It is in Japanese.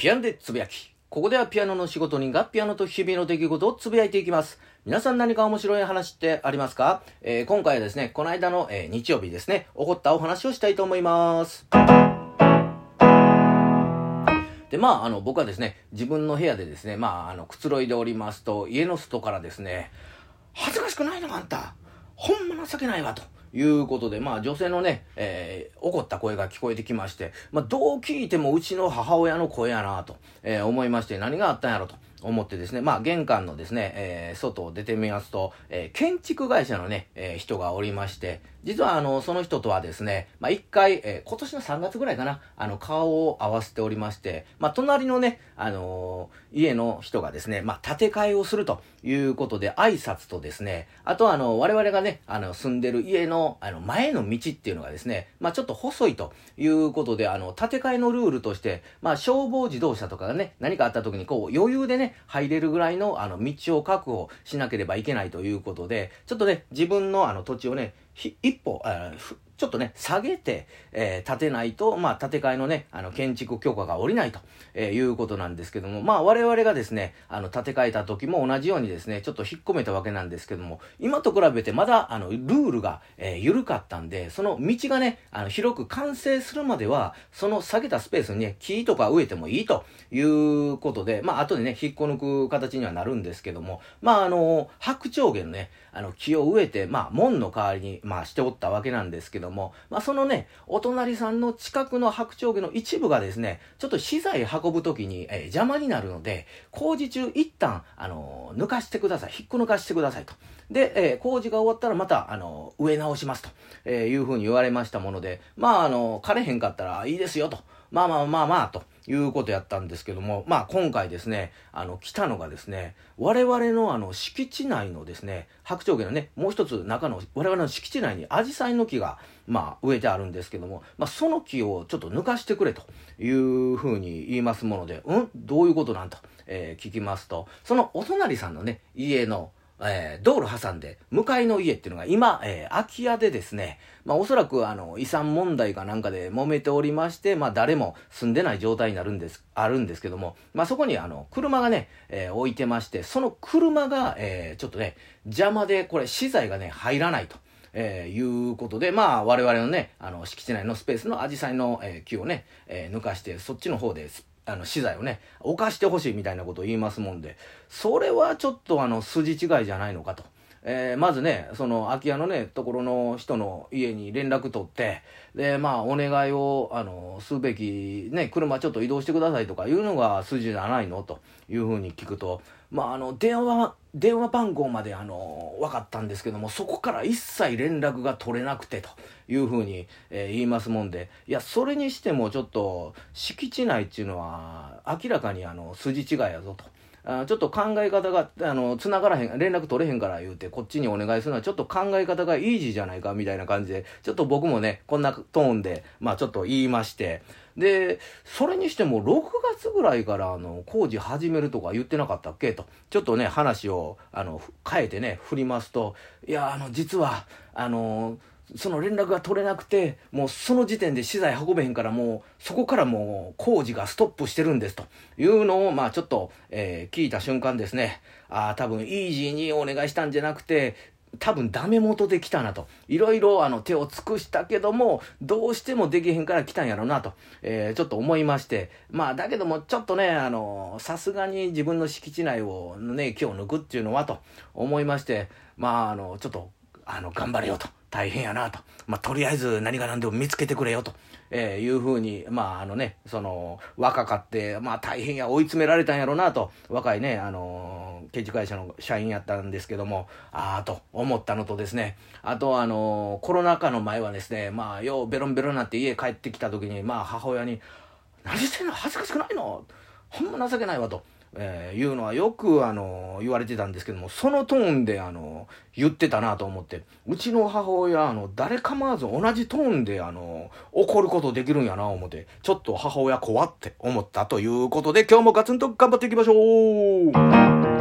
ピアノでつぶやき。ここではピアノの仕事人がピアノと日々の出来事をつぶやいていきます。皆さん何か面白い話ってありますか、えー、今回はですね、この間の、えー、日曜日ですね、起こったお話をしたいと思います。で、まあ、あの、僕はですね、自分の部屋でですね、まあ、あの、くつろいでおりますと、家の外からですね、恥ずかしくないのあんたほんま情けないわと。いうことで、まあ女性のね、えー、怒った声が聞こえてきまして、まあどう聞いてもうちの母親の声やなと、えー、思いまして何があったんやろと。思ってですね、まあ玄関のですね、えー、外を出てみますと、えー、建築会社のね、えー、人がおりまして、実はあの、その人とはですね、まあ一回、えー、今年の3月ぐらいかな、あの、顔を合わせておりまして、まあ隣のね、あの、家の人がですね、まあ建て替えをするということで挨拶とですね、あとあの、我々がね、あの、住んでる家の、あの、前の道っていうのがですね、まあちょっと細いということで、あの、建て替えのルールとして、まあ消防自動車とかがね、何かあった時にこう余裕でね、入れるぐらいのあの、道を確保しなければいけないということで、ちょっとね、自分のあの土地をね、一歩、ちょっとね、下げて、えー、建てないと、まあ、建て替えのね、あの、建築許可が下りないと、えー、いうことなんですけども、まあ、我々がですね、あの、建て替えた時も同じようにですね、ちょっと引っ込めたわけなんですけども、今と比べてまだ、あの、ルールが、えー、緩かったんで、その道がね、あの、広く完成するまでは、その下げたスペースにね、木とか植えてもいいということで、まあ、後でね、引っこ抜く形にはなるんですけども、まあ、あの、白鳥毛のね、あの、木を植えて、まあ、門の代わりに、まあ、しておったわけなんですけども、まあ、そのね、お隣さんの近くの白鳥家の一部がですね、ちょっと資材運ぶときに、えー、邪魔になるので、工事中一旦、あのー、抜かしてください。引っこ抜かしてくださいと。で、えー、工事が終わったらまた、あの植え直しますと、えいうふうに言われましたもので、まあ、あの枯れへんかったらいいですよと。まあまあまあまあ、ということやったんですけども、まあ今回ですね、あの、来たのがですね、我々のあの、敷地内のですね、白鳥家のね、もう一つ中の、我々の敷地内にアジサイの木が、まあ植えてあるんですけども、まあその木をちょっと抜かしてくれというふうに言いますもので、うん？どういうことなんと、えー、聞きますと、そのお隣さんのね、家の、えー、道路挟んで、向かいの家っていうのが今、えー、空き家でですね、まあおそらくあの、遺産問題かなんかで揉めておりまして、まあ誰も住んでない状態になるんです、あるんですけども、まあそこにあの、車がね、えー、置いてまして、その車が、えー、ちょっとね、邪魔で、これ資材がね、入らないと。えー、いうことで、まあ、我々のね、あの、敷地内のスペースのアジサイの、えー、木をね、えー、抜かして、そっちの方であの資材をね犯してほしいみたいなことを言いますもんでそれはちょっとあの筋違いじゃないのかと。えー、まずね、その空き家のね、ところの人の家に連絡取って、で、まあ、お願いを、あの、すべき、ね、車ちょっと移動してくださいとかいうのが筋じゃないのというふうに聞くと、まあ、あの、電話、電話番号まで、あの、分かったんですけども、そこから一切連絡が取れなくて、というふうに、えー、言いますもんで、いや、それにしてもちょっと、敷地内っていうのは、明らかに、あの、筋違いやぞと。あちょっと考え方が、あの、繋がらへん、連絡取れへんから言うて、こっちにお願いするのは、ちょっと考え方がイージーじゃないか、みたいな感じで、ちょっと僕もね、こんなトーンで、まあちょっと言いまして、で、それにしても6月ぐらいからあの工事始めるとか言ってなかったっけ？と、ちょっとね、話をあの変えてね、振りますと、いや、あの、実は、あの、その連絡が取れなくて、もうその時点で資材運べへんから、もうそこからもう工事がストップしてるんですと。いうのを、まあちょっと、えー、聞いた瞬間ですね、ああ、多分イージーにお願いしたんじゃなくて、多分ダメ元で来たなと。いろいろあの手を尽くしたけども、どうしてもできへんから来たんやろうなと、えー、ちょっと思いまして。まあだけどもちょっとね、あの、さすがに自分の敷地内をね、今日抜くっていうのはと思いまして、まああの、ちょっと、あの、頑張れよと。大変やなと。まあ、とりあえず何が何でも見つけてくれよと、えー、いうふうに、まあ、あのね、その、若かって、まあ、大変や、追い詰められたんやろうなと、若いね、あのー、建築会社の社員やったんですけども、ああ、と思ったのとですね、あと、あのー、コロナ禍の前はですね、まあ、ようベロンベロンなって家帰ってきた時に、まあ、母親に、何してんの？恥ずかしくないの？ほんま情けないわと。えー、いうのはよくあの言われてたんですけどもそのトーンであの言ってたなと思ってうちの母親あの誰構わず同じトーンであの怒ることできるんやな思ってちょっと母親怖って思ったということで今日もガツンと頑張っていきましょう